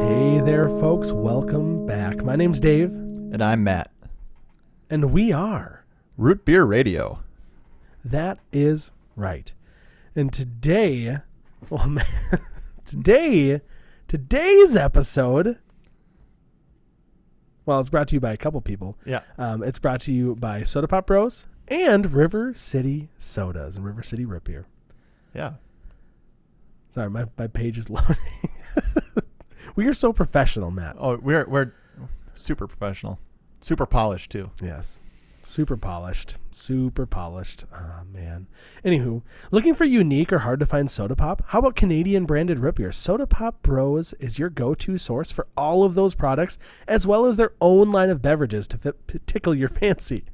Hey there, folks. Welcome back. My name's Dave, And I'm Matt. and we are. Root Beer Radio. That is right. And today, well, man, today, today's episode, well, it's brought to you by a couple people. Yeah. Um, it's brought to you by Soda Pop Bros and River City Sodas and River City Root Beer. Yeah. Sorry, my, my page is loading. we are so professional, Matt. Oh, we're we're super professional. Super polished too. Yes. Super polished. Super polished. Oh, man. Anywho, looking for unique or hard to find soda pop? How about Canadian branded root beer? Soda Pop Bros is your go to source for all of those products, as well as their own line of beverages to fit, tickle your fancy.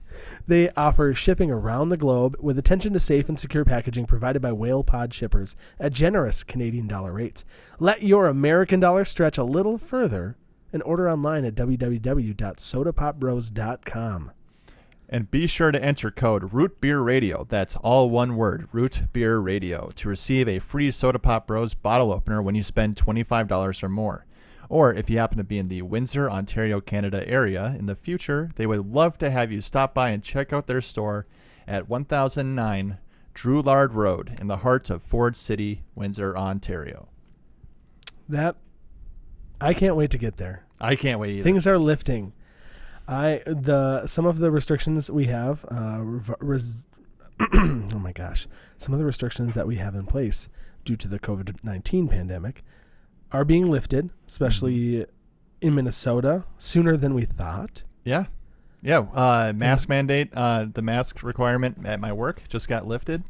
They offer shipping around the globe with attention to safe and secure packaging provided by Whale Pod shippers at generous Canadian dollar rates. Let your American dollar stretch a little further and order online at www.sodapopbros.com. And be sure to enter code Root Beer Radio. That's all one word, Root Beer Radio, to receive a free Soda Pop Bros bottle opener when you spend $25 or more. Or if you happen to be in the Windsor, Ontario, Canada area in the future, they would love to have you stop by and check out their store at 1009 Drouillard Road in the heart of Ford City, Windsor, Ontario. That I can't wait to get there. I can't wait either. Things are lifting. I the some of the restrictions we have uh res, oh my gosh. Some of the restrictions that we have in place due to the COVID-19 pandemic are being lifted, especially in Minnesota sooner than we thought. Yeah. Yeah. Uh, mask mandate, uh, the mask requirement at my work just got lifted.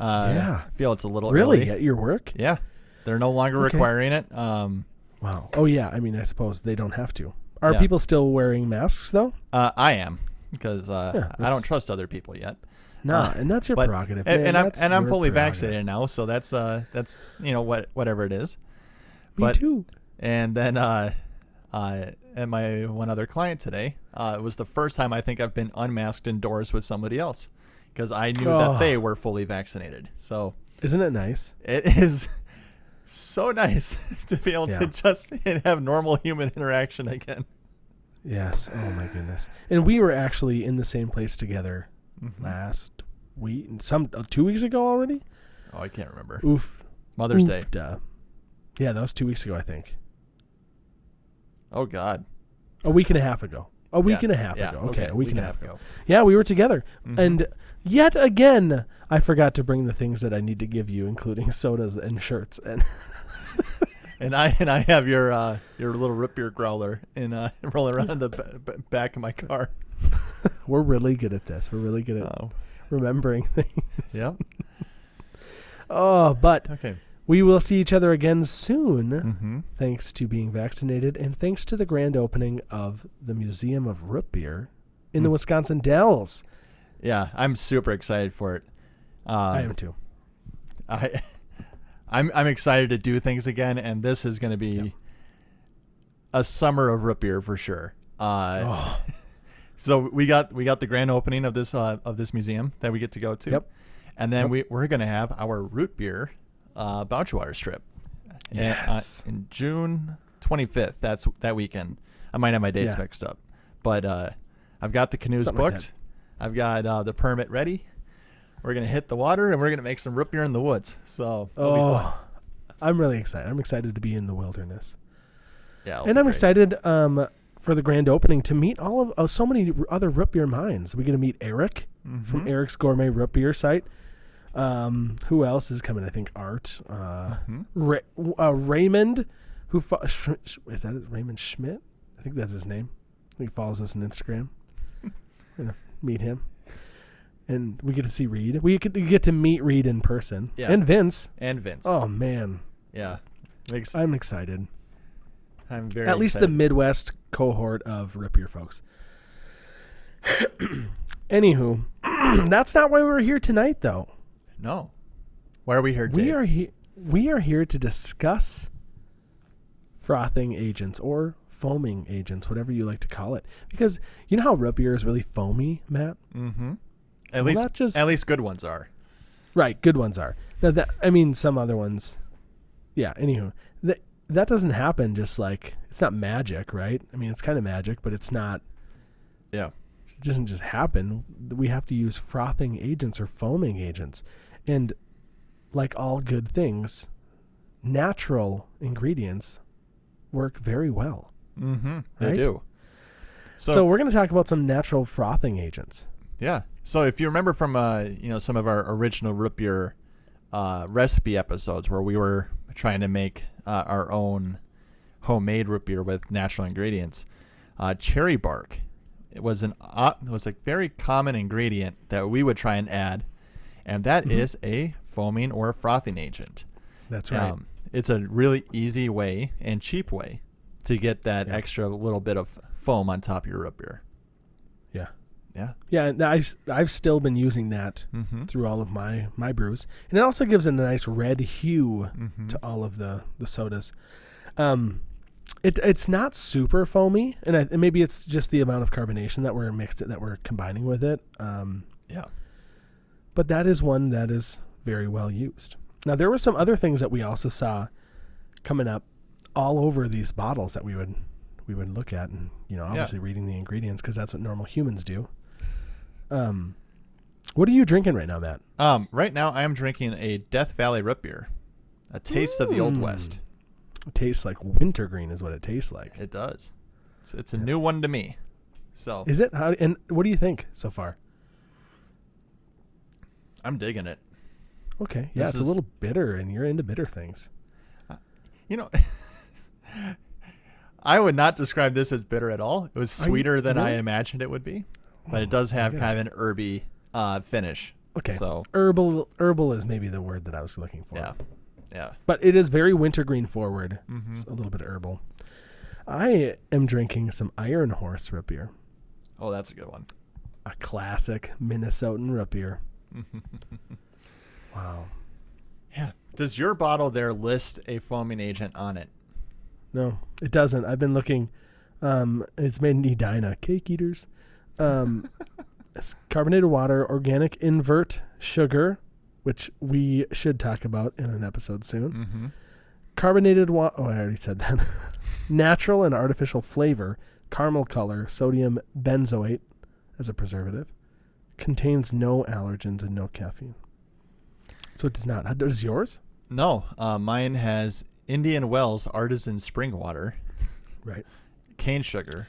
Uh, Yeah. I feel it's a little Really? early. At your work? Yeah. They're no longer Okay. requiring it. Um, Wow. Oh yeah, I mean I suppose they don't have to. Are Yeah. people still wearing masks though? uh, I am because uh, Yeah, I don't trust other people yet. No, Uh, and that's your But prerogative. and, man. and I'm and I'm fully vaccinated now, so that's uh that's you know what whatever it is. Me but- too. And then uh, uh, at my one other client today, uh, it was the first time I think I've been unmasked indoors with somebody else because I knew Oh. that they were fully vaccinated. So Isn't it nice? it is so nice to be able Yeah. to just have normal human interaction again. Yes. Oh my goodness. And we were actually in the same place together Mm-hmm. last week, some uh, two weeks ago already. Oh, I can't remember. Oof. Mother's Day. Oofda. Yeah, that was two weeks ago, I think. Oh God. A week and a half ago. A week Yeah. and a half Yeah, ago. Okay, a week, and a half ago. ago. Yeah, we were together, Mhm. and yet again, I forgot to bring the things that I need to give you, including sodas and shirts. And And I and I have your uh, your little root beer growler in uh, rolling around in the b- b- back of my car. we're really good at this. We're really good at Oh, remembering things. yeah. Oh, but Okay. we will see each other again soon. Mm-hmm. thanks to being vaccinated and thanks to the grand opening of the Museum of Root Beer in the Mm. Wisconsin Dells. Yeah, I'm super excited for it. Um, I am too. I, I'm I'm excited to do things again, and this is going to be Yep. a summer of root beer for sure. Uh, Oh, So we got we got the grand opening of this uh, of this museum that we get to go to. Yep. And then Yep. we we're gonna have our root beer uh, Boundary Waters trip. in- Yes. uh, in June 25th. That's that weekend. I might have my dates Yeah. mixed up, but uh, I've got the canoes Something like booked. I've got uh, the permit ready. We're gonna hit the water and we're gonna make some root beer in the woods. So it'll be fun. oh, I'm really excited. I'm excited to be in the wilderness, Yeah, and I'm great. excited um, for the grand opening to meet all of oh, so many other root beer minds. We're gonna meet Eric from Mhm. Eric's Gourmet Root Beer site. Um, who else is coming? I think Art, uh, Mhm. Ra- uh, Raymond, who fo- Sh- Sh- is that Raymond Schmidt? I think that's his name. I think he follows us on Instagram. meet him, and we get to see Reed. We get, we get to meet Reed in person, Yeah. and Vince. and Vince. Oh man, Yeah, makes I'm excited. I'm very At least the. Midwest cohort of Rip Your folks. Anywho, that's not why we're here tonight, though. no. Why are we here? We are here. We are here to discuss frothing agents or foaming agents, whatever you like to call it. Because you know how root beer is really foamy, Matt. Mm-hmm. At Well, least, just- at least good ones are. Right, good ones are. That, that I mean, some other ones. Yeah. Anywho, that that doesn't happen. Just like it's not magic, right? I mean, it's kind of magic, but it's not. Yeah. It doesn't just happen. We have to use frothing agents or foaming agents, and like all good things, natural ingredients work very well. Mm-hmm. They Right? do. So, So, we're going to talk about some natural frothing agents. yeah. So if you remember from uh you know some of our original root beer uh, recipe episodes where we were trying to make uh, our own homemade root beer with natural ingredients, uh, cherry bark it was an it was a very common ingredient that we would try and add, and that is Mhm. a foaming or frothing agent. That's right. Um, it's a really easy way and cheap way to get that Yeah. extra little bit of foam on top of your root beer. Yeah. Yeah. yeah, and I've I've still been using that Mm-hmm. through all of my my brews, and it also gives it a nice red hue Mm-hmm. to all of the the sodas. Um, it it's not super foamy, and, I, and maybe it's just the amount of carbonation that we're mixed that we're combining with it. Um, Yeah. but that is one that is very well used. Now there were some other things that we also saw coming up all over these bottles that we would we would look at, and you know obviously reading the ingredients because that's what normal humans do. Um, what are you drinking right now, Matt? Um, right now, I am drinking a Death Valley root beer, a taste of the Old Mm. West. It tastes like wintergreen, is what it tastes like. It does. It's, it's a new one to me. So Is it? How, and what do you think so far? I'm digging it. Okay, yeah, This it's a little bitter, and you're into bitter things. You know, I would not describe this as bitter at all. It was Are you- sweeter than I imagined it would be, but it Oh, does have kind of an herby uh, finish. Okay, So herbal herbal is maybe the word that I was looking for. yeah, yeah. but it is very wintergreen forward. Mm-hmm. It's a little bit herbal. I am drinking some Iron Horse root beer, Oh, that's a good one. a classic Minnesotan root beer. Wow. Yeah. Does your bottle there list a foaming agent on it? No, it doesn't. I've been looking. Um, it's made in Edina. Cake eaters. Um, it's carbonated water, organic invert sugar, which we should talk about in an episode soon. Mm-hmm. Carbonated water. Oh, I already said that. Natural and artificial flavor, caramel color, sodium benzoate as a preservative. Contains no allergens and no caffeine. So it does not. Does yours? No, uh, mine has Indian Wells artisan spring water, Right. cane sugar,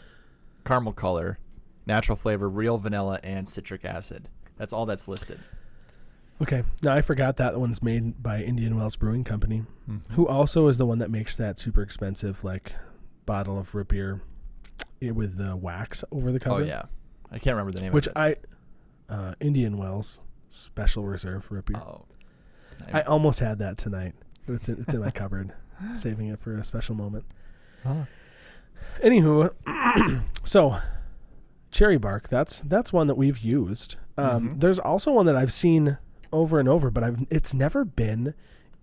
caramel color, natural flavor, real vanilla, and citric acid. That's all that's listed. Okay. Now I forgot that one's made by Indian Wells Brewing Company. Mm-hmm. who also is the one that makes that super expensive like bottle of root beer with the wax over the cover. Oh yeah, I can't remember the name. which I uh, Indian Wells Special Reserve root beer. Oh, I almost had that tonight. It's in, it's in my cupboard, saving it for a special moment. Anywho, so cherry bark. That's that's one that we've used. Um, Mhm. There's also one that I've seen over and over, but I've it's never been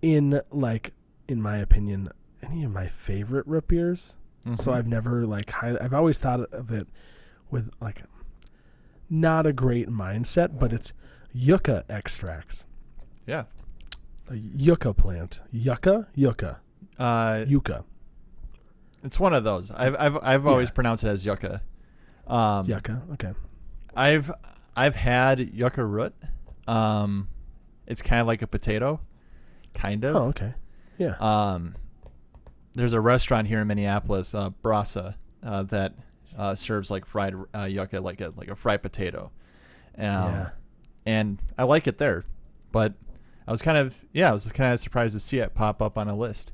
in like, in my opinion, any of my favorite root beers. So Mhm. I've never like high, I've always thought of it with like not a great mindset, but it's yucca extracts. yeah. A yucca plant. Yucca, yucca, Uh, yucca, it's one of those. I've I've I've always Yeah. pronounced it as yucca. Um, yucca. Okay. I've I've had yucca root. Um, it's kind of like a potato, kind of. Oh, okay. Yeah. Um, there's a restaurant here in Minneapolis, uh, Brasa, uh, that uh, serves like fried uh, yucca, like a like a fried potato. Um, yeah. And I like it there, but I was kind of yeah, I was kind of surprised to see it pop up on a list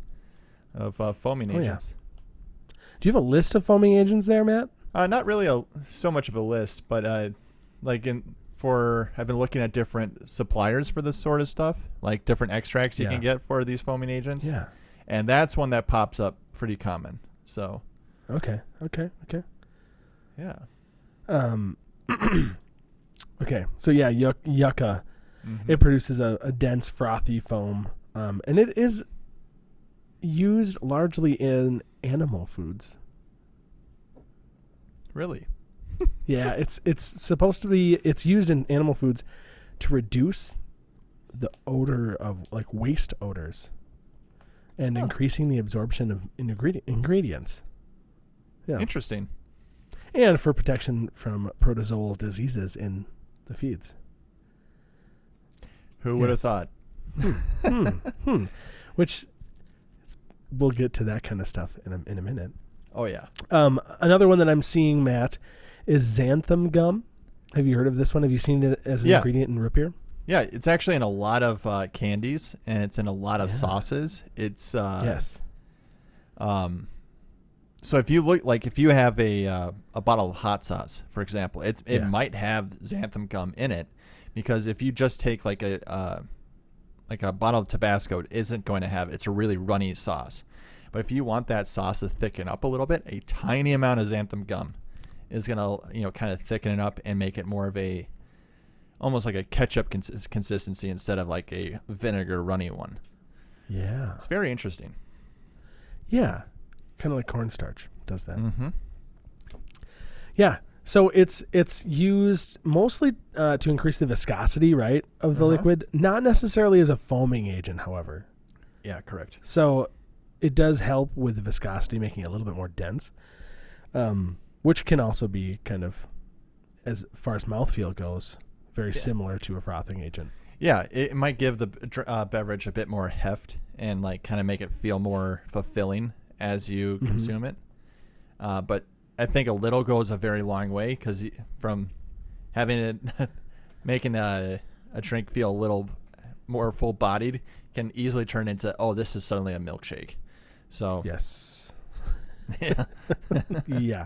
of uh, foaming Oh, yeah. agents. Do you have a list of foaming agents there, Matt? Uh, not really a so much of a list, but uh, like in for I've been looking at different suppliers for this sort of stuff, like different extracts you Yeah. can get for these foaming agents. Yeah. and that's one that pops up pretty common. So Okay. Okay. Okay. yeah, Um. okay. So yeah, yuc- yucca. Mhm. It produces a, a dense, frothy foam, um, and it is used largely in animal foods. really Yeah, it's it's supposed to be. It's used in animal foods to reduce the odor of like waste odors, and Oh. increasing the absorption of ingredient ingredients. Yeah, Interesting. and for protection from protozoal diseases in the feeds. Who would have thought? hmm, hmm. Which we'll get to that kind of stuff in a, in a minute. Oh yeah. Um, another one that I'm seeing, Matt, is xanthan gum. Have you heard of this one? Have you seen it as an Yeah. ingredient in root beer? Yeah, it's actually in a lot of uh, candies and it's in a lot of Yeah. sauces. It's uh, yes. Um, so if you look like if you have a uh, a bottle of hot sauce, for example, it it Yeah. might have xanthan gum in it because if you just take like a uh, like a bottle of Tabasco, it isn't going to have it. It's a really runny sauce. But if you want that sauce to thicken up a little bit, a tiny amount of xanthan gum is gonna you know kind of thicken it up and make it more of a almost like a ketchup cons- consistency instead of like a vinegar runny one. Yeah. It's very interesting. Yeah. Kind of like cornstarch does that. Mm-hmm. Yeah. So it's it's used mostly uh, to increase the viscosity, right, of the Uh-huh. liquid, not necessarily as a foaming agent, however. Yeah, correct. So it does help with the viscosity, making it a little bit more dense, um, which can also be kind of, as far as mouthfeel goes, very Yeah. similar to a frothing agent. Yeah, it, might give the uh, beverage a bit more heft and like kind of make it feel more fulfilling as you Mhm. consume it. Uh, but I think a little goes a very long way because from having it making a, a drink feel a little more full bodied can easily turn into oh this is suddenly a milkshake. So Yes. yeah, yeah.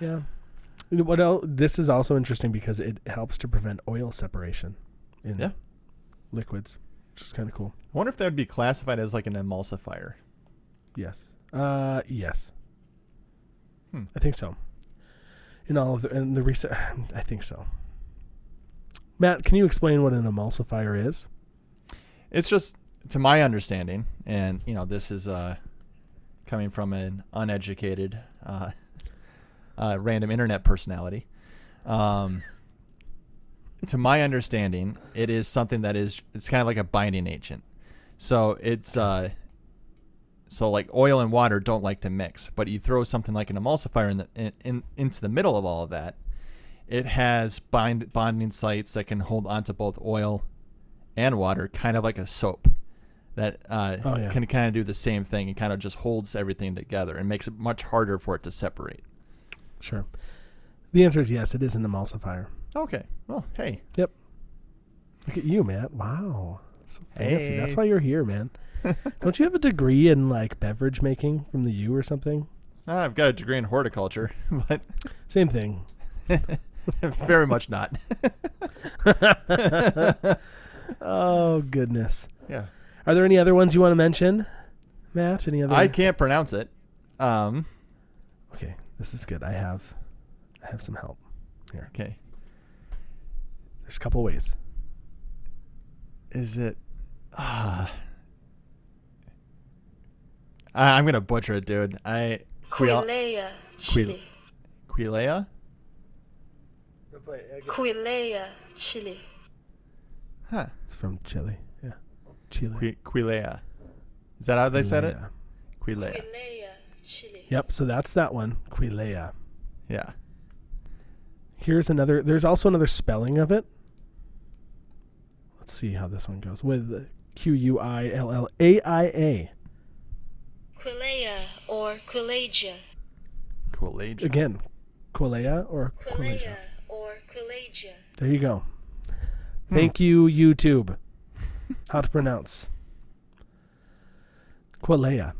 Yeah. What else? This is also interesting because it helps to prevent oil separation in Yeah. liquids, which is kind of cool. I wonder if that would be classified as like an emulsifier. Yes. Uh, yes. Hmm. I think so. In all of the and the research, I think so. Matt, can you explain what an emulsifier is? It's just, to my understanding, and you know, this is uh, coming from an uneducated, uh, uh, random internet personality. Um, to my understanding, it is something that is it's kind of like a binding agent. So it's uh, so like oil and water don't like to mix, but you throw something like an emulsifier in the in, in into the middle of all of that. It has bind bonding sites that can hold onto both oil and water, kind of like a soap that uh, Oh, yeah. can kind of do the same thing and kind of just holds everything together and makes it much harder for it to separate. Sure. The answer is yes. It is an emulsifier. Okay. Well, hey. Yep. Look at you, Matt. Wow, so fancy. That's why you're here, man. Don't you have a degree in like beverage making from the U or something? Uh, I've got a degree in horticulture, but Same thing. very much not. Oh goodness. yeah. Are there any other ones you want to mention, Matt? Any other? I can't pronounce it. Um, Okay, this is good. I have, I have some help. Here. Okay. There's a couple ways. Is it? Ah. I, I'm gonna butcher it, dude. I Quil- Quillaja, Chile. Quillaja. Quillaja, Chile. Huh. It's from Chile. Yeah, Chile. Qui- Quillaja. Is that how they said it? Quillaja. Quillaja. Quillaja, Chile. Yep. So that's that one. Quillaja. Yeah. Here's another. There's also another spelling of it. Let's see how this one goes with Q U I L L A I A. Quillaja or Quilegia. Quillaja. Again, Quillaja or Quilegia. Quillaja or Quilegia. There you go. Hmm. Thank you, YouTube. How to pronounce Quillaja.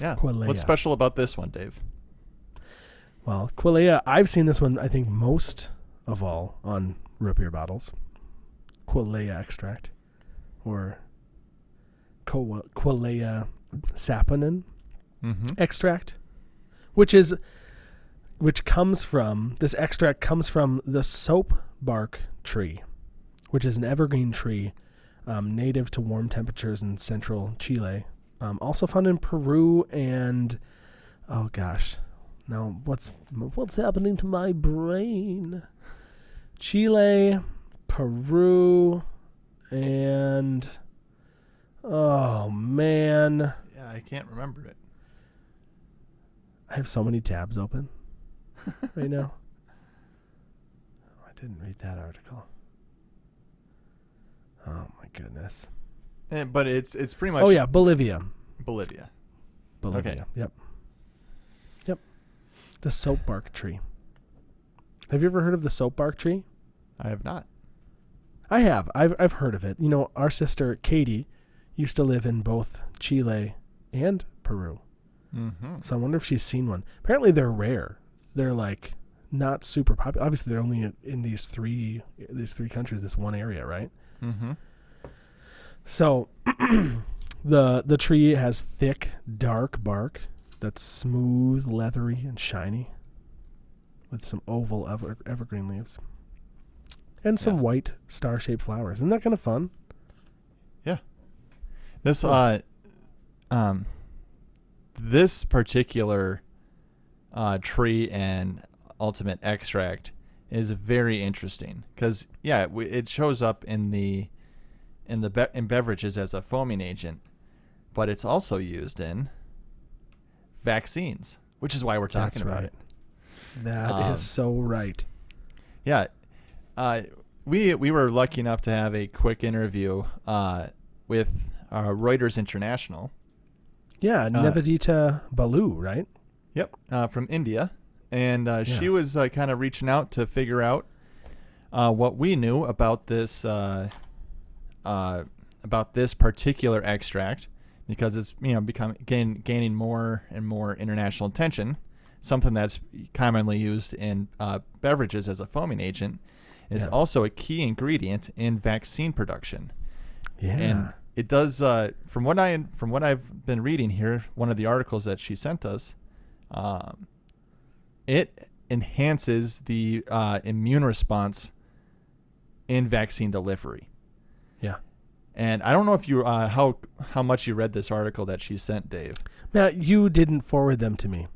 Yeah. Quillaja. What's special about this one, Dave? Well, Quillaja, I've seen this one, I think, most of all on root beer bottles. Quillaja extract or Qu- Quillaja saponin Mm-hmm. extract, which is which comes from this extract comes from the soap bark tree, which is an evergreen tree um, native to warm temperatures in central Chile. Um, also found in Peru and oh gosh, now what's what's happening to my brain? Chile, Peru, and oh man, Yeah, I can't remember it. I have so many tabs open right now. Oh, I didn't read that article. Oh my goodness. Eh, but it's it's pretty much Oh yeah, Bolivia. Bolivia. Bolivia. Yep. Yep. The soap bark tree. Have you ever heard of the soap bark tree? I have not. I have. I've I've heard of it. You know, our sister Katie used to live in both Chile and Peru. Mm-hmm. So I wonder if she's seen one. Apparently they're rare. They're like not super popular. Obviously they're only in- these three these three countries, this one area, right? Mm-hmm. So the the tree has thick, dark bark that's smooth, leathery, and shiny, with some oval ever, evergreen leaves, and some Yeah. white star-shaped flowers. Isn't that kind of fun? Yeah. This Cool. uh, um, this particular uh tree and ultimate extract is very interesting because yeah, it shows up in the in the be- in beverages as a foaming agent, but it's also used in vaccines, which is why we're talking That's about right. it. That is Um, so right. Yeah. Uh, we we were lucky enough to have a quick interview uh, with uh, Reuters International. Yeah, uh, Nivedita Balu, right? Yep. Uh, from India, and uh, she was uh, kind of reaching out to figure out uh, what we knew about this uh, uh, about this particular extract because it's you know become gain, gaining more and more international attention. Something that's commonly used in uh, beverages as a foaming agent is Yeah. also a key ingredient in vaccine production. Yeah. and it does uh, from what i from what i've been reading here one of the articles that she sent us um, it enhances the uh, immune response in vaccine delivery yeah. and i don't know if you uh, how how much you read this article that she sent dave Matt, you didn't forward them to me.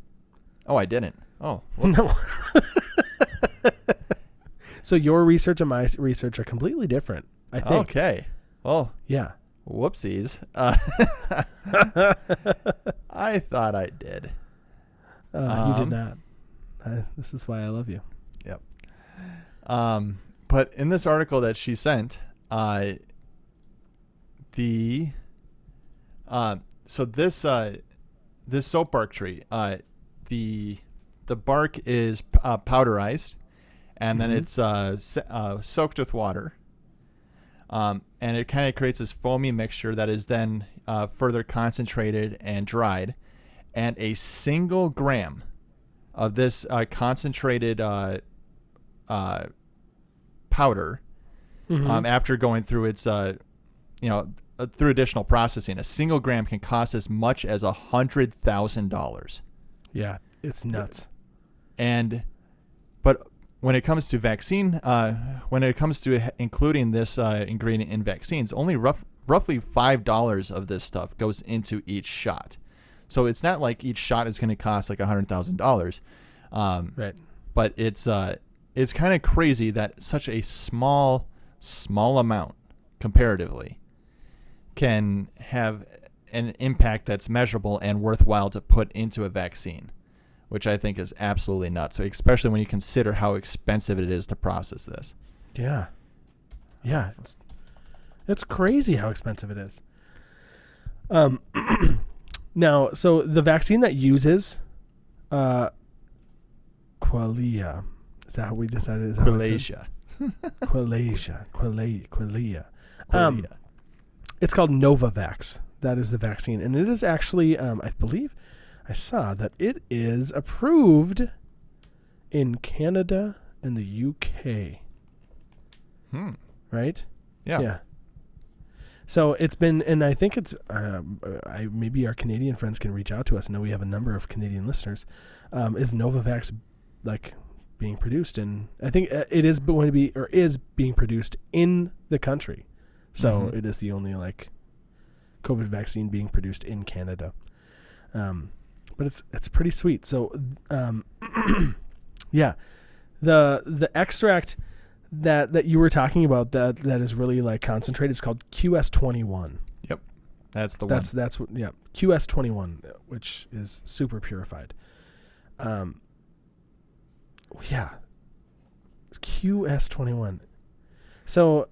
oh i didn't oh whoops. No. so your research and my research are completely different. I think. okay well Yeah. Whoopsies uh, i thought i did Uh, you did Um, not. I, this is why I love you. Yep. Um, but in this article that she sent, uh, the uh, so this uh, this soap bark tree, uh, the the bark is uh, powderized, and then Mhm. it's uh, s- uh, soaked with water. Um, and it kind of creates this foamy mixture that is then uh, further concentrated and dried, and a single gram of this uh, concentrated uh, uh, powder Mhm. um, after going through its uh, you know uh, through additional processing a single gram can cost as much as a hundred thousand dollars yeah, it's nuts. and but when it comes to vaccine uh, when it comes to including this uh, ingredient in vaccines only rough, roughly five dollars of this stuff goes into each shot. So it's not like each shot is going to cost like a hundred thousand dollars. Um, Right. but it's uh it's kind of crazy that such a small small amount comparatively can have an impact that's measurable and worthwhile to put into a vaccine which I think is absolutely nuts especially when you consider how expensive it is to process this Yeah. Yeah, it's it's crazy how expensive it is. Um now, so the vaccine that uses uh Qualia. Is that how we decided is how it's said? Qualasia. Qualasia. Qualia. Qualia. Um, Qualia. It's called Novavax. That is the vaccine, and it is actually, um, I believe, I saw that it is approved in Canada and the UK. hmm. Right? yeah. Yeah. So it's been, and I think it's, um, uh, I maybe our Canadian friends can reach out to us. I know we have a number of Canadian listeners. Um, is Novavax like being produced in? I think uh, it is going to be, or is being produced in the country. So Mhm. it is the only like COVID vaccine being produced in Canada. Um, but it's it's pretty sweet. So um, yeah, the the extract that that you were talking about that that is really like concentrated is called QS21. Yep, That's the one. That's that's what yeah QS21, which is super purified. Um. Yeah. QS21. So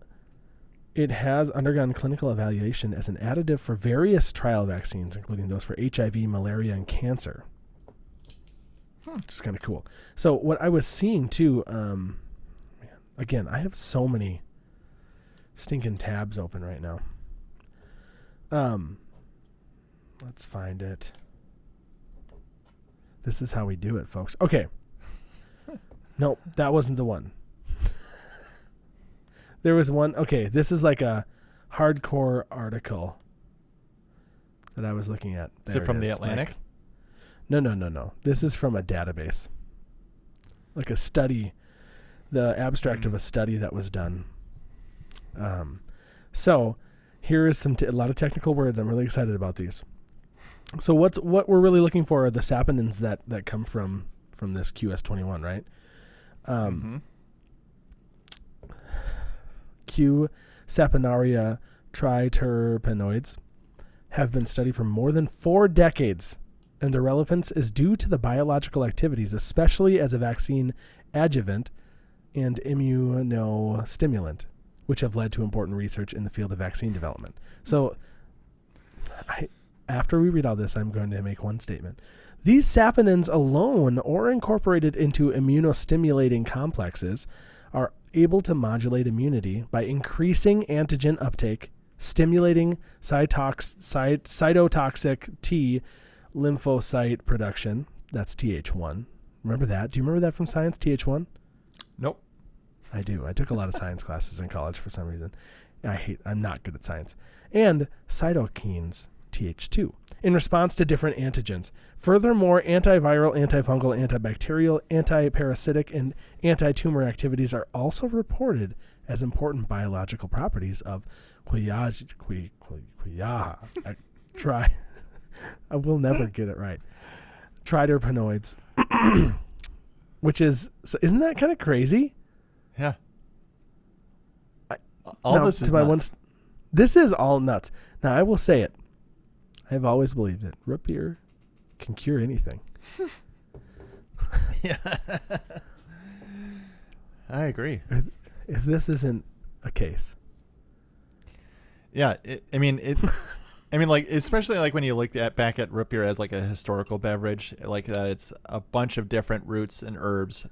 it has undergone clinical evaluation as an additive for various trial vaccines, including those for HIV, malaria, and cancer. Which is kind of cool. So what I was seeing too, um, man, again, I have so many stinking tabs open right now. Um, let's find it. This is how we do it, folks. Okay. nope, that wasn't the one. There was one. Okay, this is like a hardcore article that I was looking at. Is it from the Atlantic? like- no, no, no, no. This is from a database, like a study, the abstract of a study that was done. Um, so here is some t- a lot of technical words. I'm really excited about these. So what's what we're really looking for are the saponins that that come from from this QS21, right? Um, Mhm. Q. saponaria triterpenoids have been studied for more than four decades, and their relevance is due to the biological activities, especially as a vaccine adjuvant and immunostimulant, which have led to important research in the field of vaccine development. So, I, after we read all this, I'm going to make one statement. These saponins alone or incorporated into immunostimulating complexes are able to modulate immunity by increasing antigen uptake, stimulating cytox, cy, cytotoxic T lymphocyte production. That's TH1. Remember that? Do you remember that from science, TH1? Nope. I do. I took a lot of science classes in college for some reason. I hate. I'm not good at science. And cytokines, Th2, in response to different antigens. Furthermore, antiviral, antifungal, antibacterial, antiparasitic, and anti-tumor activities are also reported as important biological properties of Quillaja. Qui, qui, Quillaja. I try. I will never get it right. Triterpenoids, which is so isn't that kind of crazy? Yeah. I- All this is nuts. one st- this is all nuts. Now I will say it. I have always believed it. Root beer can cure anything. yeah. I agree. If this isn't a case, Yeah, it, I mean it. I mean, like especially like when you look at back at root beer as like a historical beverage, like that it's a bunch of different roots and herbs,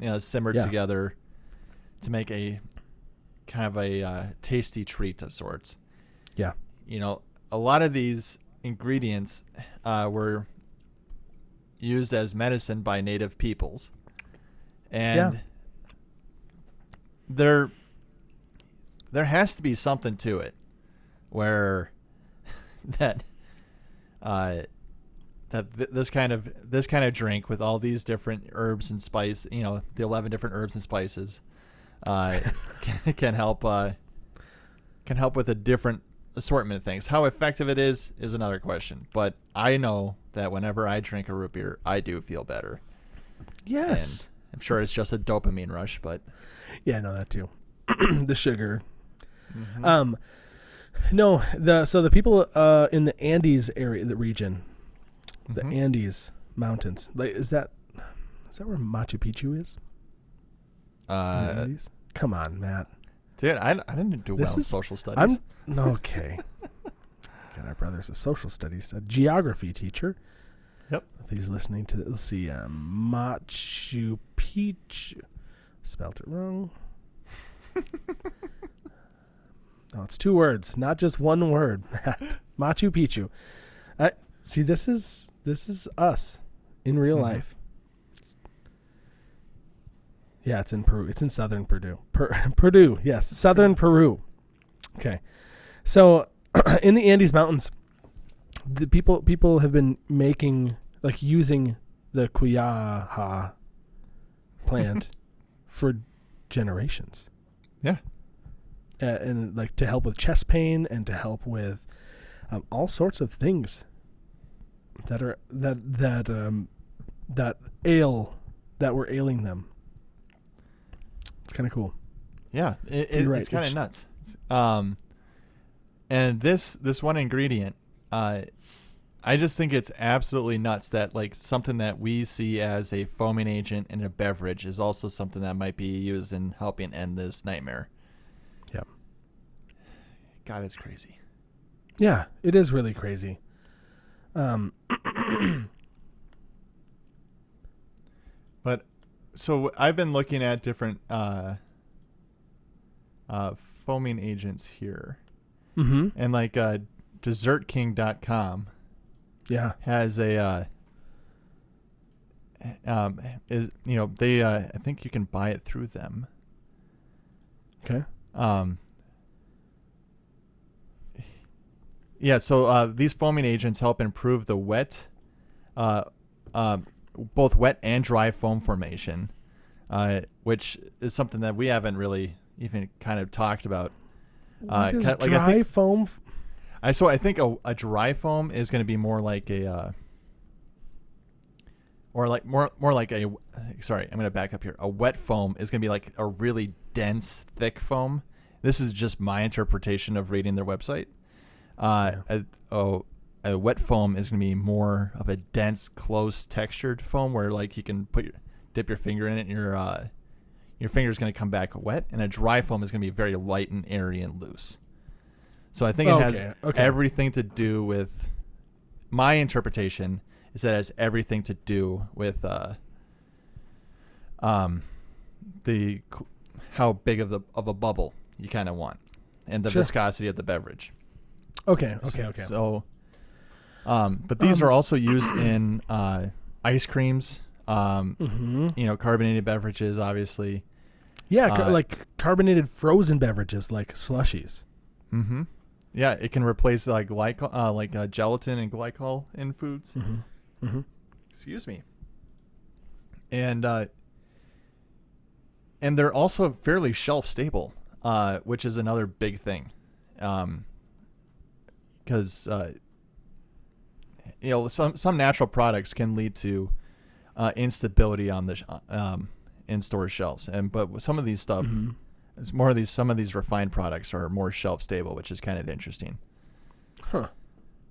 you know, simmered Yeah. together to make a kind of a uh, tasty treat of sorts. yeah, You know, a lot of these ingredients uh, were used as medicine by native peoples, and Yeah. there there has to be something to it where that uh that th- this kind of this kind of drink with all these different herbs and spice you know the 11 different herbs and spices uh can, can help uh can help with a different assortment of things how effective it is is another question but i know that whenever i drink a root beer i do feel better yes, and i'm sure it's just a dopamine rush but yeah, I know that too. the sugar. Um, no, the so the people uh in the Andes area, the region, the Mhm. Andes mountains, like is that is that where Machu Picchu is? Uh Andes? Come on, Matt. dude I, I didn't do This well in social studies I'm okay. Got our brother's a social studies, a geography teacher. Yep. If he's listening to, let's see, um, Machu Picchu. Spelt it wrong. no, it's two words, not just one word. Machu Picchu. I see. This is this is us in real Mhm. life. Yeah, it's in Peru. It's in southern Purdue. Per- Purdue, yes, southern Peru. Okay, so in the Andes Mountains, the people people have been making like using the Quillaja plant for generations. Yeah. Uh, and like to help with chest pain and to help with um, all sorts of things that are that that um, that ail that were ailing them. It's kind of cool. Yeah, it, it, right, it's kind of nuts. Um, and this this one ingredient, uh, I just think it's absolutely nuts that like something that we see as a foaming agent in a beverage is also something that might be used in helping end this nightmare. Yeah. God, it's crazy. Yeah, it is really crazy. Um, But so I've been looking at different uh, uh, foaming agents here, hmm and like uh, DessertKing.com Yeah. has a uh, um is you know they uh, I think you can buy it through them. Okay. Um. Yeah, so uh, these foaming agents help improve the wet, uh, um, both wet and dry foam formation, uh, which is something that we haven't really even kind of talked about. Uh, ca- like I dry think- foam? f- I so I think a, a dry foam is going to be more like a, uh, or like more more like a. Sorry, I'm going to back up here. A wet foam is going to be like a really dense, thick foam. This is just my interpretation of reading their website. Uh, a, oh, a wet foam is going to be more of a dense, close textured foam where like you can put your dip your finger in it and your uh, your finger is going to come back wet, and a dry foam is going to be very light and airy and loose. So I think it has Okay, okay. everything to do with my interpretation is that it has everything to do with uh, um, the cl- how big of the of a bubble you kind of want and the Sure. viscosity of the beverage. Okay. Okay. Okay. So, um, but these Um, are also used in uh, ice creams. Um, hmm you know, carbonated beverages, obviously. Yeah, ca- Uh, like carbonated frozen beverages, like slushies. Mm-hmm. Yeah, it can replace like glycol, uh, like uh, gelatin and glycol in foods. Mm-hmm. Mm-hmm. Excuse me. And uh, and they're also fairly shelf stable, uh, which is another big thing, because uh, you know some some natural products can lead to uh, instability on the sh- um, in store shelves, and but some of these stuff, Mhm. it's more of these some of these refined products are more shelf stable, which is kind of interesting. Huh.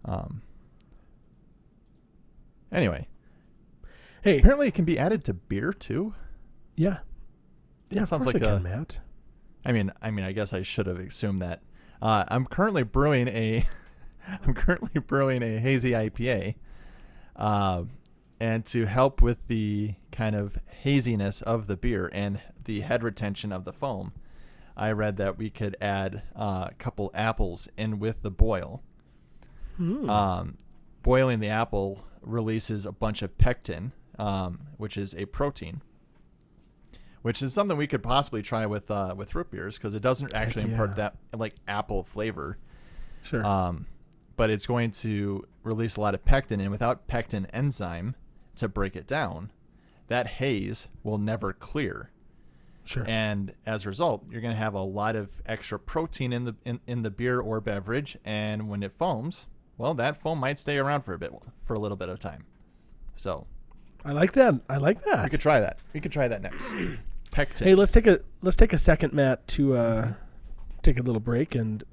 Um. Anyway, Hey. apparently it can be added to beer too. Yeah. Yeah. sounds Sounds like like a- can, Matt. I mean, I mean, I guess I should have assumed that. Uh, I'm currently brewing a, I'm currently brewing a hazy IPA, uh, and to help with the kind of haziness of the beer and the head retention of the foam, I read that we could add uh, a couple apples in with the boil. Hmm. Um, boiling the apple releases a bunch of pectin, um, which is a protein, which is something we could possibly try with uh, with root beers because it doesn't actually impart that like apple flavor, sure. um, but it's going to release a lot of pectin, and without pectin enzyme to break it down, that haze will never clear sure. and as a result you're going to have a lot of extra protein in the in, in the beer or beverage and when it foams well that foam might stay around for a bit for a little bit of time so I like that. I like that. we could try that we could try that next pectin Hey, let's take a let's take a second, Matt, to uh, take a little break and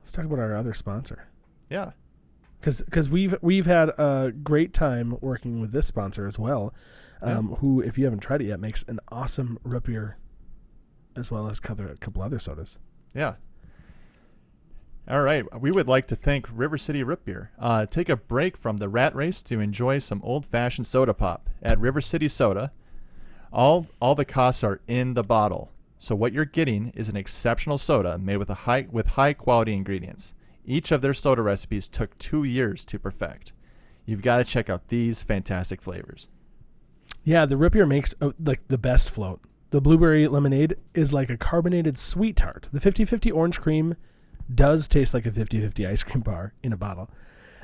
let's talk about our other sponsor. yeah because because we've we've had a great time working with this sponsor as well, um, who if you haven't tried it yet makes an awesome root beer, as well as a couple other sodas. yeah. All right. We would like to thank river city root beer. Uh, take a break from the rat race to enjoy some old-fashioned soda pop at river city soda. All all the costs are in the bottle. So what you're getting is an exceptional soda made with a high with high quality ingredients each of their soda recipes took two years to perfect you've got to check out these fantastic flavors Yeah, the beer makes uh, like the best float. The blueberry lemonade is like a carbonated sweet tart. The 50-50 orange cream does taste like a 50-50 ice cream bar in a bottle.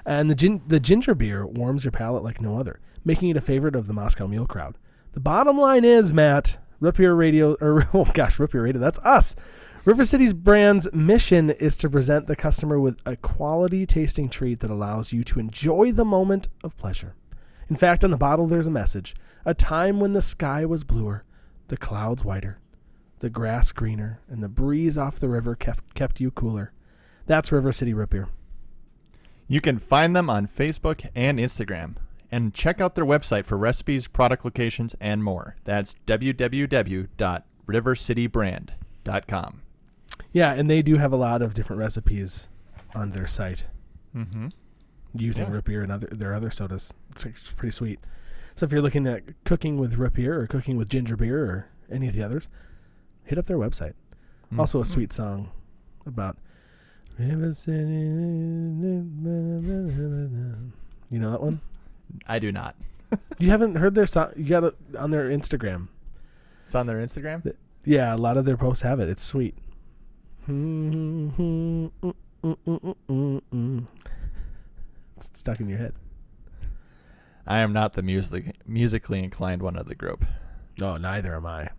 And the gin- the ginger beer warms your palate like no other, making it a favorite of the Moscow Mule crowd. The bottom line is, Matt, Beer Radio, or oh gosh, Beer Radio, that's us. River City's brand's mission is to present the customer with a quality tasting treat that allows you to enjoy the moment of pleasure. In fact, on the bottle there's a message a time when the sky was bluer, the clouds whiter, the grass greener, and the breeze off the river kept kept you cooler. That's River City Root Beer. You can find them on Facebook and Instagram. And check out their website for recipes, product locations, and more. That's www.rivercitybrand.com. Yeah, and they do have a lot of different recipes on their site Mm-hmm. using Yeah. root beer and other their other sodas. It's, it's pretty sweet. So if you're looking at cooking with root beer or cooking with ginger beer or any of the others, hit up their website. Mm. Also, a sweet song about You know that one? I do not. You haven't heard their song? You got it on their Instagram. It's on their Instagram. Yeah, a lot of their posts have it. It's sweet. It's stuck in your head. I am not the music musically inclined one of the group. No, neither am I.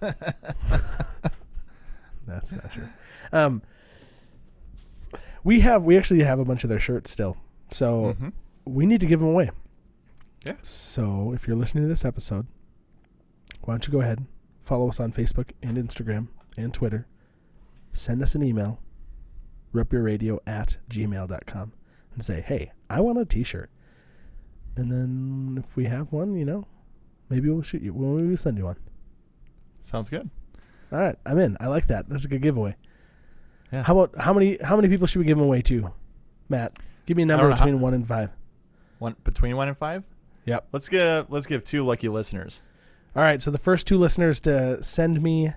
That's not true. Um, we have we actually have a bunch of their shirts still, so Mhm. we need to give them away. Yeah. So if you're listening to this episode, why don't you go ahead, follow us on Facebook and Instagram and Twitter. Send us an email, rootbeerradio at gmail.com, and say, hey, I want a t shirt. And then if we have one, you know, maybe we'll shoot you. Maybe we'll send you one. Sounds good. All right, I'm in. I like that. That's a good giveaway. Yeah. How about how many how many people should we give them away to? Matt, give me a number don't how- between one and five. One between one and five. Yep. Let's get let's give two lucky listeners. All right, so the first two listeners to send me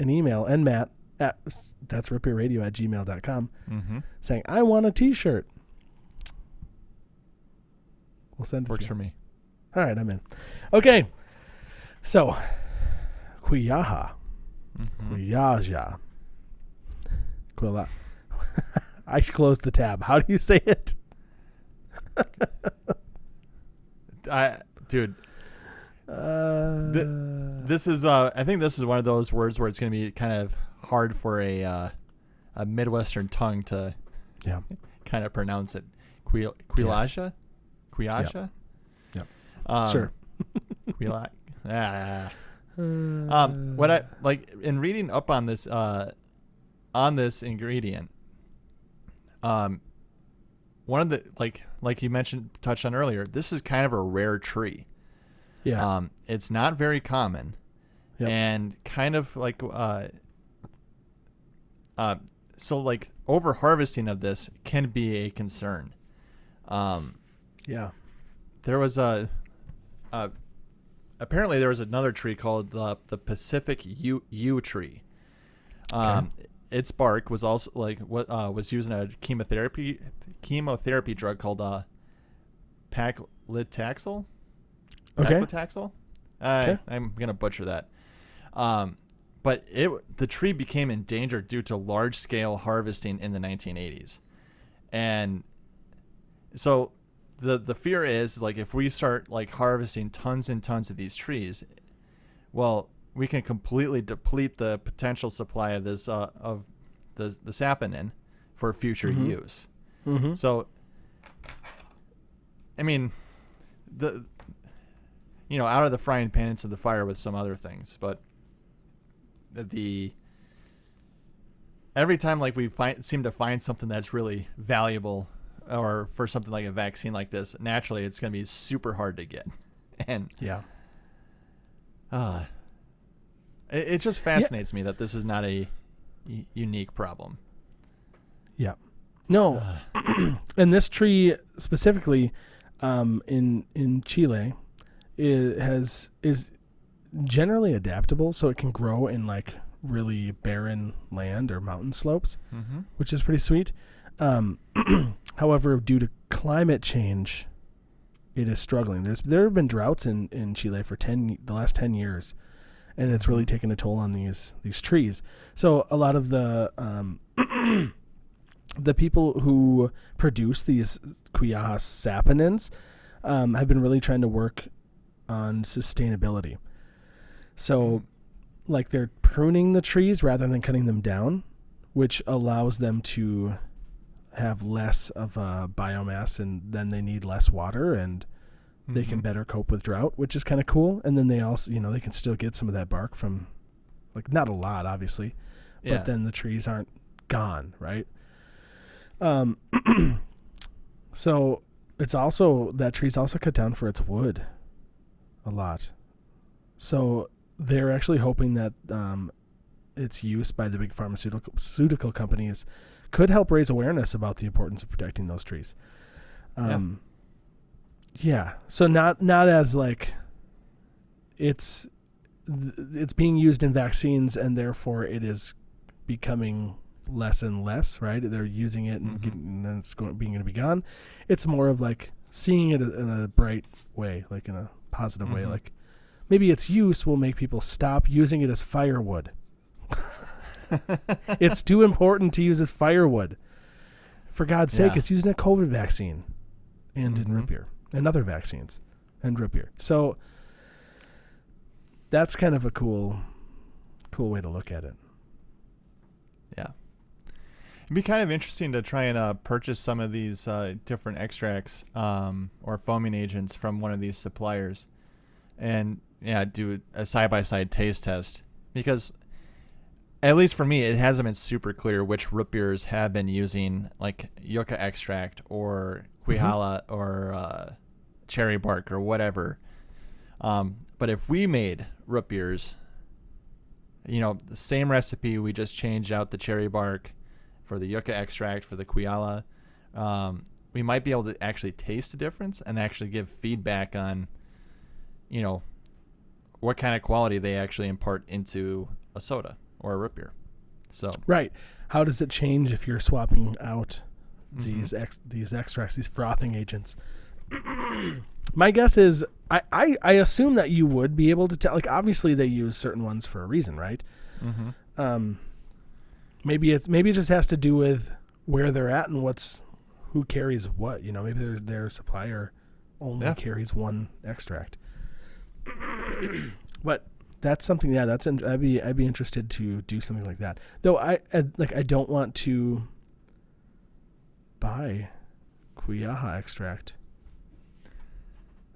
an email and Matt at that's rootbeerradio at gmail.com Mm-hmm. saying, I want a t shirt. We'll send it Works for me. All right, I'm in. Okay. So, Quiyaha. Mhm. Quiyaja. Quilla. I closed the tab. How do you say it? I dude, Uh, this is uh I think this is one of those words where it's going to be kind of hard for a uh, a midwestern tongue to yeah. kind of pronounce it. Quil Quilasha? Quiasha? Yep. Um, Sure. Quila- ah. Um, what I like in reading up on this uh, on this ingredient, um, one of the like like you mentioned touched on earlier, this is kind of a rare tree. yeah. Um, it's not very common, Yep. and kind of like uh, uh, so like over harvesting of this can be a concern. Um, yeah. there was a, uh, apparently there was another tree called the the Pacific yew, yew tree. Um, its bark was also like what uh, was used in a chemotherapy chemotherapy drug called uh, paclitaxel. Okay. Paclitaxel. Uh, Okay. I'm gonna butcher that. Um, but it the tree became endangered due to large scale harvesting in the 1980s, and so the the fear is like if we start like harvesting tons and tons of these trees, well, we can completely deplete the potential supply of this uh, of the the saponin for future Mhm. use. Mm-hmm. So, I mean, the you know out of the frying pan into the fire with some other things, but the- the every time like we find seem to find something that's really valuable or for something like a vaccine like this, naturally it's going to be super hard to get, and Yeah. uh, it, it just fascinates me that this is not a y- unique problem. Yeah. No. and this tree specifically um, in in Chile is, has is generally adaptable, so it can grow in like really barren land or mountain slopes, Mm-hmm. which is pretty sweet. Um, however, due to climate change, it is struggling. There's there have been droughts in, in Chile for ten the last ten years, and it's really taken a toll on these these trees. So a lot of the um, the people who produce these Quiajas saponins um, have been really trying to work on sustainability. So, like they're pruning the trees rather than cutting them down, which allows them to have less of a biomass and then they need less water and they can better cope with drought, which is kind of cool. And then they also, you know, they can still get some of that bark from Like not a lot, obviously, Yeah. but then the trees aren't gone, right? Um, so it's also that tree's also cut down for its wood, a lot. So they're actually hoping that um, its use by the big pharmaceutical companies could help raise awareness about the importance of protecting those trees. Yeah. Um, yeah. So not not as like it's th- it's being used in vaccines and therefore it is becoming less and less, right? They're using it and, Mhm. getting, and then it's going being going to be gone. It's more of like seeing it in a bright way, like in a positive way. Mhm. Like maybe its use will make people stop using it as firewood. it's too important to use as firewood. For God's sake, Yeah. it's used in a COVID vaccine and in Mhm. root beer and other vaccines and root beer. So that's kind of a cool, cool way to look at it. Yeah. It'd be kind of interesting to try and uh, purchase some of these uh, different extracts um, or foaming agents from one of these suppliers and yeah, do a side by side taste test because at least for me, it hasn't been super clear which root beers have been using like yucca extract or quihala or uh, cherry bark or whatever. Um, but if we made root beers, you know, the same recipe, we just changed out the cherry bark for the yucca extract for the quiala. Um, we might be able to actually taste the difference and actually give feedback on, you know, what kind of quality they actually impart into a soda or a root beer. So Right. How does it change if you're swapping out Mhm. these ex- these extracts, these frothing agents? My guess is I, I, I assume that you would be able to tell. Like obviously they use certain ones for a reason, right? mm-hmm. Um, maybe it's maybe it just has to do with where they're at and what's who carries what. You know, maybe their their supplier only Yeah. carries one extract. but that's something. Yeah, that's. In, I'd be I'd be interested to do something like that. Though I, I like I don't want to buy Quiaha extract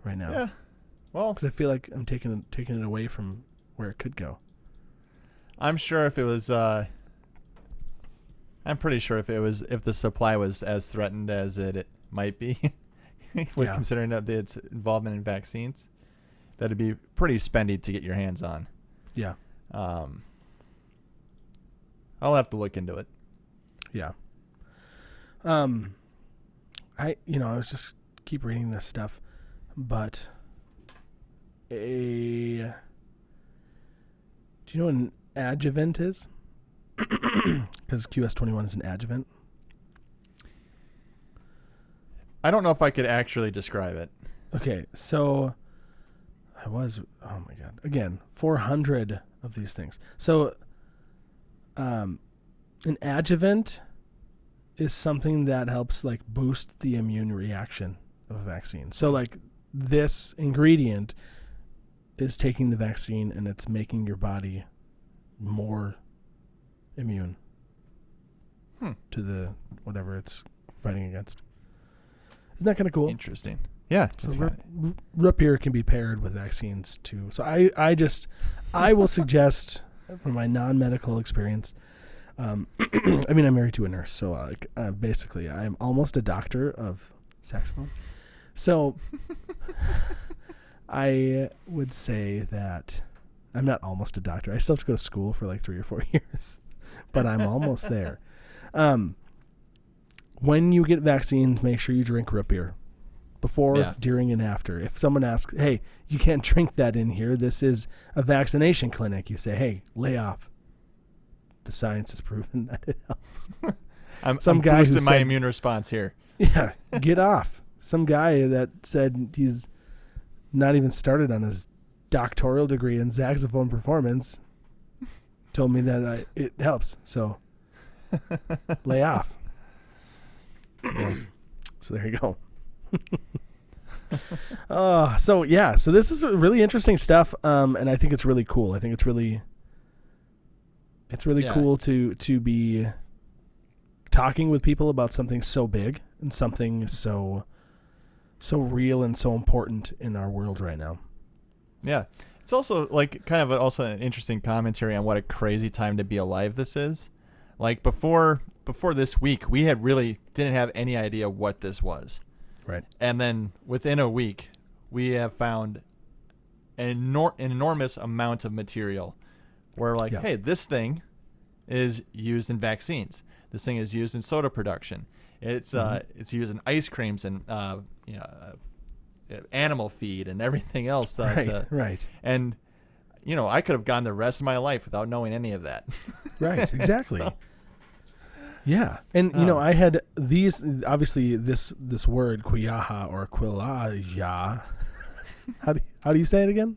right now yeah. Well, because I feel like I'm taking it, taking it away from where it could go. I'm sure if it was, uh, I'm pretty sure if it was, if the supply was as threatened as it, it might be, with Yeah. considering that its involvement in vaccines, that'd be pretty spendy to get your hands on. Yeah. Um, I'll have to look into it. Yeah. Um I you know, I was just keep reading this stuff, but a Do you know what an adjuvant is? Cuz QS21 is an adjuvant. I don't know if I could actually describe it. Okay, so I was oh my god. Again, 400 of these things. So um an adjuvant is something that helps like boost the immune reaction of a vaccine. So like this ingredient is taking the vaccine and it's making your body more immune Hmm. to the whatever it's fighting against. Isn't that kind of cool? Interesting. Yeah. So root, beer can be paired with vaccines too. So I, I just, I will suggest from my non-medical experience. Um, I mean, I'm married to a nurse, so uh, like, uh, basically, I'm almost a doctor of saxophone. So I would say that I'm not almost a doctor. I still have to go to school for like three or four years, but I'm almost there. Um, when you get vaccines, make sure you drink root beer before, Yeah. during, and after. If someone asks, "Hey, you can't drink that in here. This is a vaccination clinic," you say, "Hey, lay off." The science has proven that it helps. I'm, some I'm guy who boosting my said- immune response here. Yeah, get off. Some guy that said he's not even started on his doctoral degree in saxophone performance told me that I, it helps. So lay off. so there you go. Uh, so yeah, so this is really interesting stuff, um, and I think it's really cool. I think it's really, it's really Yeah. cool to to be talking with people about something so big and something so so real and so important in our world right now. Yeah. It's also like kind of a, also an interesting commentary on what a crazy time to be alive this is. Like before before this week, we had really didn't have any idea what this was. Right. And then within a week, we have found an, enor- an enormous amount of material where like, Yeah. hey, this thing is used in vaccines. This thing is used in soda production. It's uh, Mm-hmm. it's used in ice creams and uh, you know, uh, animal feed and everything else. That, Right. uh, right. and you know, I could have gone the rest of my life without knowing any of that. Right. Exactly. Yeah, and you know, Oh. I had these. Obviously, this this word quiaha or quilaya. how do how do you say it again?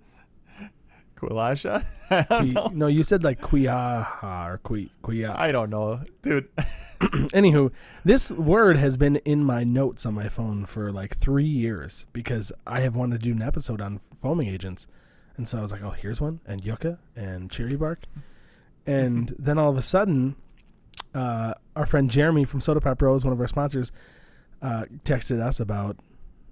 Quilasha? Qui- no, you said like quiaha or qui quia. I don't know, dude. Anywho, this word has been in my notes on my phone for like three years because I have wanted to do an episode on foaming agents, and so I was like, oh, here's one, and yucca and cherry bark, and then all of a sudden, uh, our friend Jeremy from Soda Pop Bros, one of our sponsors, uh, texted us about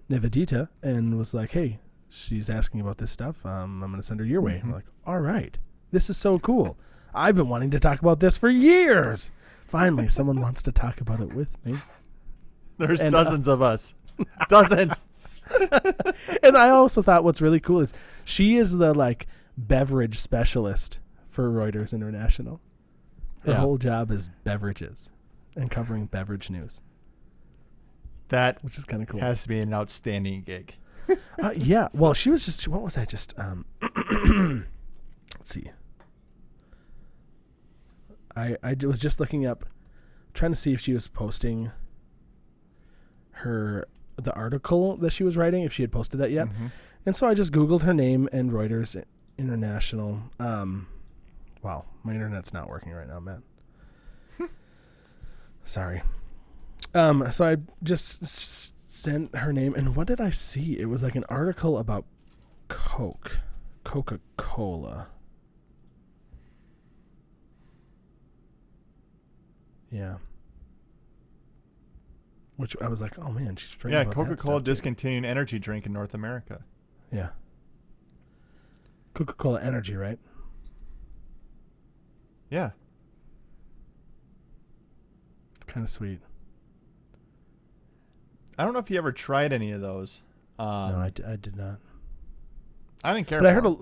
Nivedita and was like, hey, she's asking about this stuff. Um, I'm gonna send her your way. I'm Mhm. like, all right, this is so cool. I've been wanting to talk about this for years. Finally, someone wants to talk about it with me. There's And dozens us. of us. dozens. And I also thought what's really cool is she is the like beverage specialist for Reuters International. Her Yeah. whole job is beverages and covering beverage news, That which is kind of cool. has to be an outstanding gig. Uh, yeah. Well, she was just. What was I just? Um, let's see. I I was just looking up, trying to see if she was posting. Her the article that she was writing, if she had posted that yet, Mhm. and so I just googled her name and Reuters International. Um, wow, my internet's not working right now, man. Sorry. Um, so I just s- sent her name, and what did I see? It was like an article about Coke, Coca Cola. Yeah. Which I was like, oh man, she's writing Yeah, Coca Cola discontinued energy drink in North America. Yeah. Coca Cola Energy, right? Yeah. Kind of sweet. I don't know if you ever tried any of those. Um, no, I, d- I did not. I didn't care. But I heard a,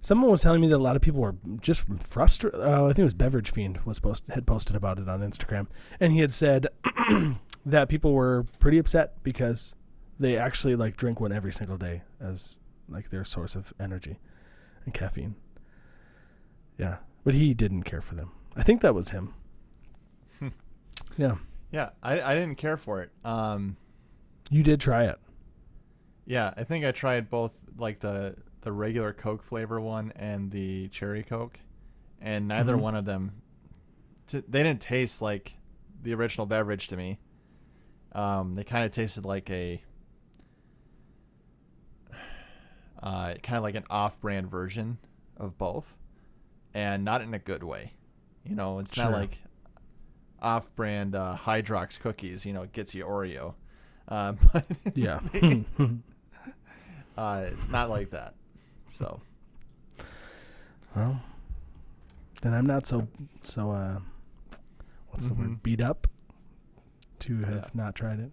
someone was telling me that a lot of people were just frustrated. Uh, I think it was Beverage Fiend was post had posted about it on Instagram, and he had said that people were pretty upset because they actually like drink one every single day as like their source of energy and caffeine. Yeah, but he didn't care for them. I think that was him. Yeah, Yeah, I, I didn't care for it. Um, you did try it. yeah, I think I tried both, like the the regular Coke flavor one and the cherry Coke, and neither Mhm. one of them, t- they didn't taste like the original beverage to me. Um, they kind of tasted like a, uh, kind of like an off-brand version of both, and not in a good way. You know, it's not like off-brand uh, Hydrox cookies. You know, it gets you Oreo. Um, Yeah. uh, not like that. So Well, then I'm not so so. uh What's the Mhm. word? Beat up to have Yeah. not tried it.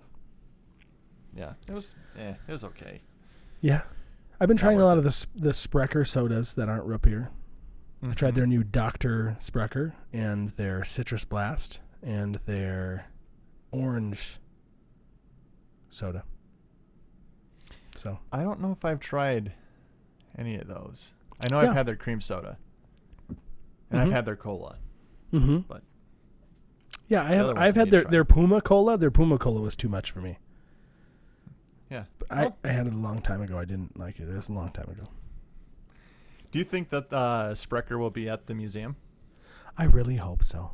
yeah, it was eh, it was okay. Yeah, I've been Not trying a lot it. of the the Sprecher sodas that aren't root beer. I tried their new Doctor Sprecher and their Citrus Blast and their orange soda. So I don't know if I've tried any of those. I know Yeah. I've had their cream soda, and Mhm. I've had their cola. Mm-hmm. But yeah, I have. I've had their their Puma Kola. Their Puma Kola was too much for me. Yeah. But I, I had it a long time ago. I didn't like it. It was a long time ago. Do you think that uh, Sprecher will be at the museum? I really hope so.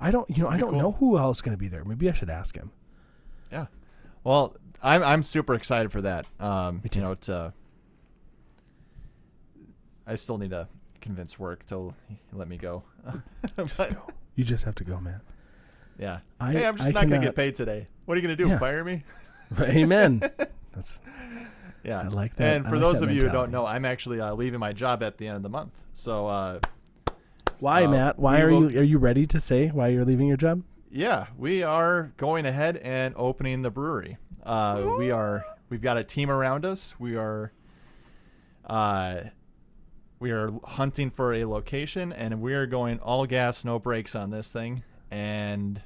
I don't. You know, I That'd be don't cool. know who else is going to be there. Maybe I should ask him. Yeah. Well, I'm I'm super excited for that. Um. You know, it's uh, I still need to convince work to let me go. Just go. You just have to go, man. Yeah. I, hey, I'm just I not gonna get paid today. What are you gonna do? Yeah. Fire me? Amen. That's Yeah, I like that- And I for like those of you who don't know, I'm actually uh, leaving my job at the end of the month. So uh, Why, Uh, Matt? Why are will- you? Are you ready to say why you're leaving your job? yeah, we are going ahead and opening the brewery. Uh, we are. We've got a team around us. We are. Uh, we are hunting for a location, and we are going all gas, no brakes on this thing. And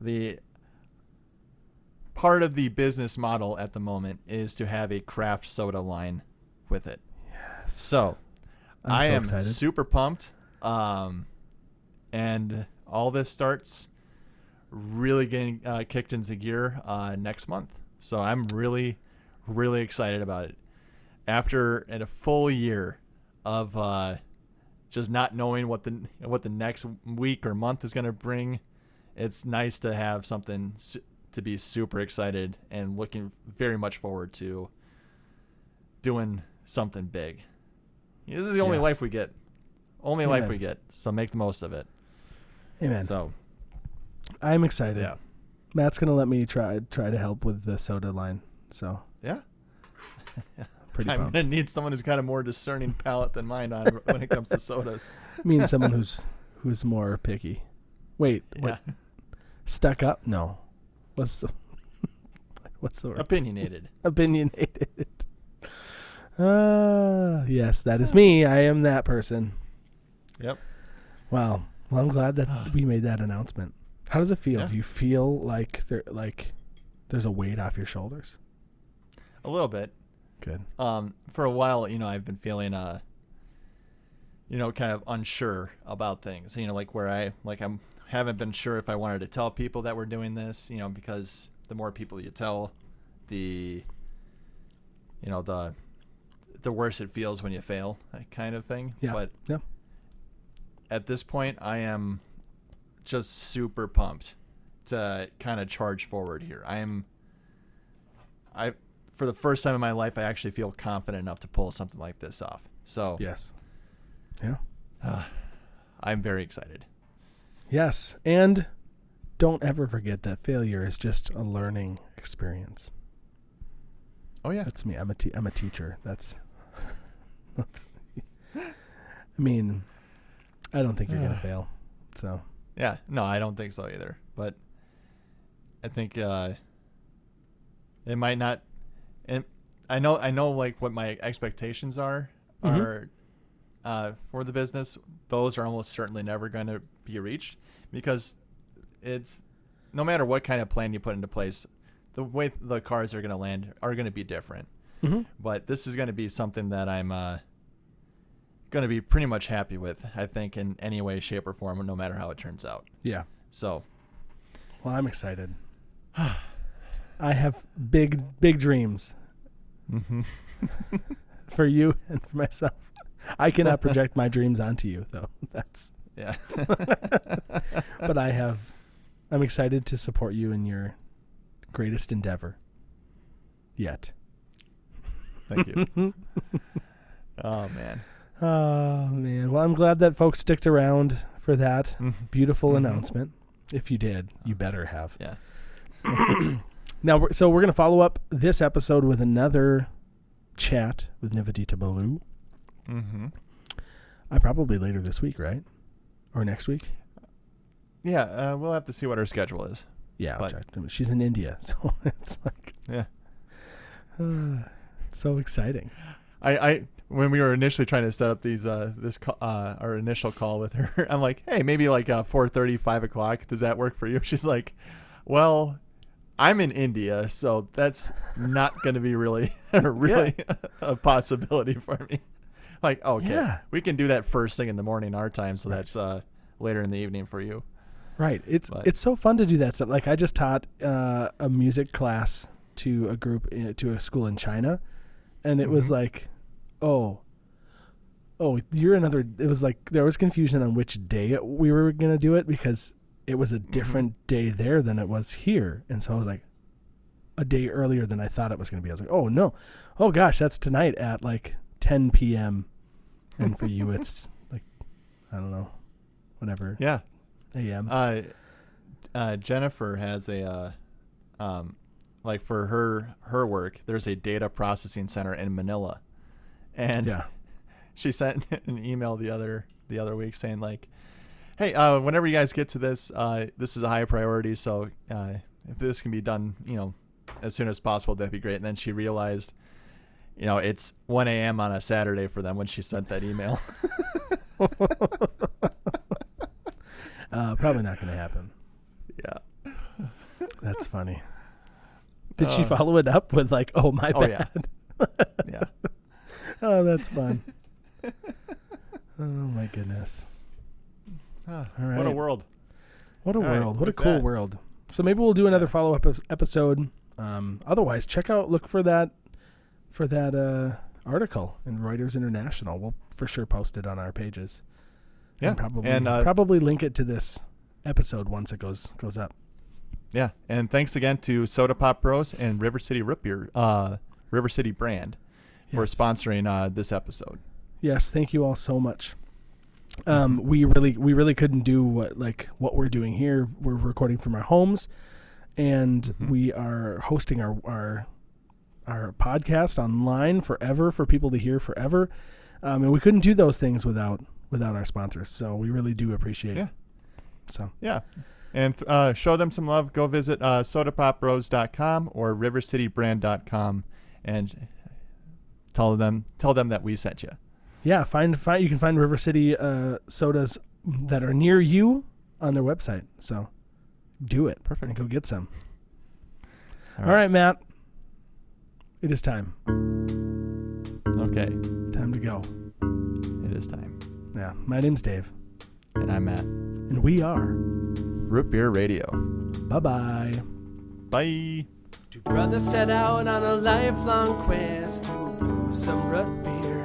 the part of the business model at the moment is to have a craft soda line with it. Yes. So I'm I so am excited. super pumped. Um, and all this starts really getting uh, kicked into gear uh, next month. So I'm really, really excited about it. After a full year of uh, just not knowing what the what the next week or month is going to bring, it's nice to have something to be super excited and looking very much forward to doing something big. This is the only Yes. life we get. Only life we get. So make the most of it. Amen. So I'm excited. yeah. Matt's gonna let me try try to help with the soda line. So Yeah. pretty I'm pumped. gonna need someone who's got a more discerning palate than mine on when it comes to sodas. Me and someone who's who's more picky. Wait, what? Stuck up? No. What's the what's the word? Opinionated. Opinionated. Uh yes, that is me. I am that person. Yep. Wow. Well, I'm glad that we made that announcement. How does it feel? Yeah. Do you feel like there like there's a weight off your shoulders? A little bit. Good. Um, for a while, you know, I've been feeling uh you know, kind of unsure about things. You know, like where I like I'm haven't been sure if I wanted to tell people that we're doing this, you know, because the more people you tell, the you know, the the worse it feels when you fail, that kind of thing. Yeah. But Yeah. at this point I am just super pumped to kind of charge forward here. I am I for the first time in my life I actually feel confident enough to pull something like this off. So Yes. Yeah. I'm very excited. Yes. And don't ever forget that failure is just a learning experience. Oh yeah. That's me. I'm a te- I'm a teacher. That's, that's I mean, I don't think you're going to fail. So, Yeah, no, I don't think so either. But I think uh, it might not. And I know, I know, like what my expectations are Mhm. are uh, for the business. Those are almost certainly never going to be reached because it's no matter what kind of plan you put into place, the way the cards are going to land are going to be different. Mhm. But this is going to be something that I'm uh, going to be pretty much happy with. I think in any way, shape, or form, no matter how it turns out. yeah. So Well, I'm excited. I have big big dreams mm-hmm. for you and for myself. I cannot project my dreams onto you though. That's yeah, but I have I'm excited to support you in your greatest endeavor yet. thank you. oh man, Oh man. Well, I'm glad that folks sticked around for that beautiful Mhm. announcement. If you did, you better have. yeah, Now, we're, so we're going to follow up this episode with another chat with Nivedita Balu. mm-hmm. I probably later this week, right? Or next week? yeah. Uh, we'll have to see what her schedule is. Yeah, I'll But- check. I mean, she's in India, so it's like Yeah, uh, it's so exciting. I, I when we were initially trying to set up these uh this uh our initial call with her, I'm like, hey, maybe like uh 4:30, 5 o'clock. Does that work for you? She's like, well. I'm in India, so that's not going to be really, really a possibility for me. Like, okay, Yeah. we can do that first thing in the morning our time, so that's uh, later in the evening for you. Right. It's But- it's so fun to do that stuff. Like I just taught uh, a music class to a group uh, to a school in China, and it was Mhm. like, oh, oh, you're another. It was like there was confusion on which day it, we were gonna do it because it was a different day there than it was here, and so I was like, a day earlier than I thought it was gonna be. I was like, oh no, oh gosh, that's tonight at like 10 p.m. And for you, it's like I don't know, whatever Yeah. a.m. Uh, uh, Jennifer has a uh, um, like for her her work, there's a data processing center in Manila, and Yeah. she sent an email the other the other week saying like, "Hey, uh, whenever you guys get to this, uh, this is a high priority. So uh, if this can be done, you know, as soon as possible, that'd be great." And then she realized, you know, it's 1 a.m. on a Saturday for them when she sent that email. Uh, probably not going to happen. yeah. That's funny. Did she Uh, follow it up with like, "Oh my Oh, yeah. bad"? Yeah. Oh, that's fun. oh my goodness. All What a world. What a All right, world. What a cool that- world. So maybe we'll do another follow up episode. Um, otherwise, check out look for that for that uh, article in Reuters International. We'll for sure post it on our pages. Yeah. And probably And, uh, probably link it to this episode once it goes goes up. Yeah, and thanks again to Soda Pop Bros and River City Root Beer, uh, River City brand, for sponsoring uh, this episode. Yes, thank you all so much. Um, we really we really couldn't do what like what we're doing here. We're recording from our homes, and Mhm. we are hosting our our our podcast online forever for people to hear forever. Um, and we couldn't do those things without without our sponsors. So we really do appreciate. Yeah. So Yeah, and uh, show them some love. Go visit uh, sodapopbros.com or rivercitybrand.com and tell them tell them that we sent you. yeah, find find you can find River City uh, sodas that are near you on their website. So do it. Perfect. And go get some. All All right, Matt. It is time. Okay, Time to go. it is time, Yeah. My name's Dave, and I'm Matt. and we are. Root Beer Radio. Bye bye. Bye. Two brothers set out on a lifelong quest to brew some root beer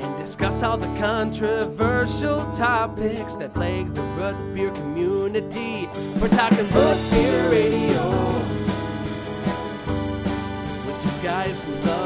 and discuss all the controversial topics that plague the root beer community. We're talking root beer radio with two guys who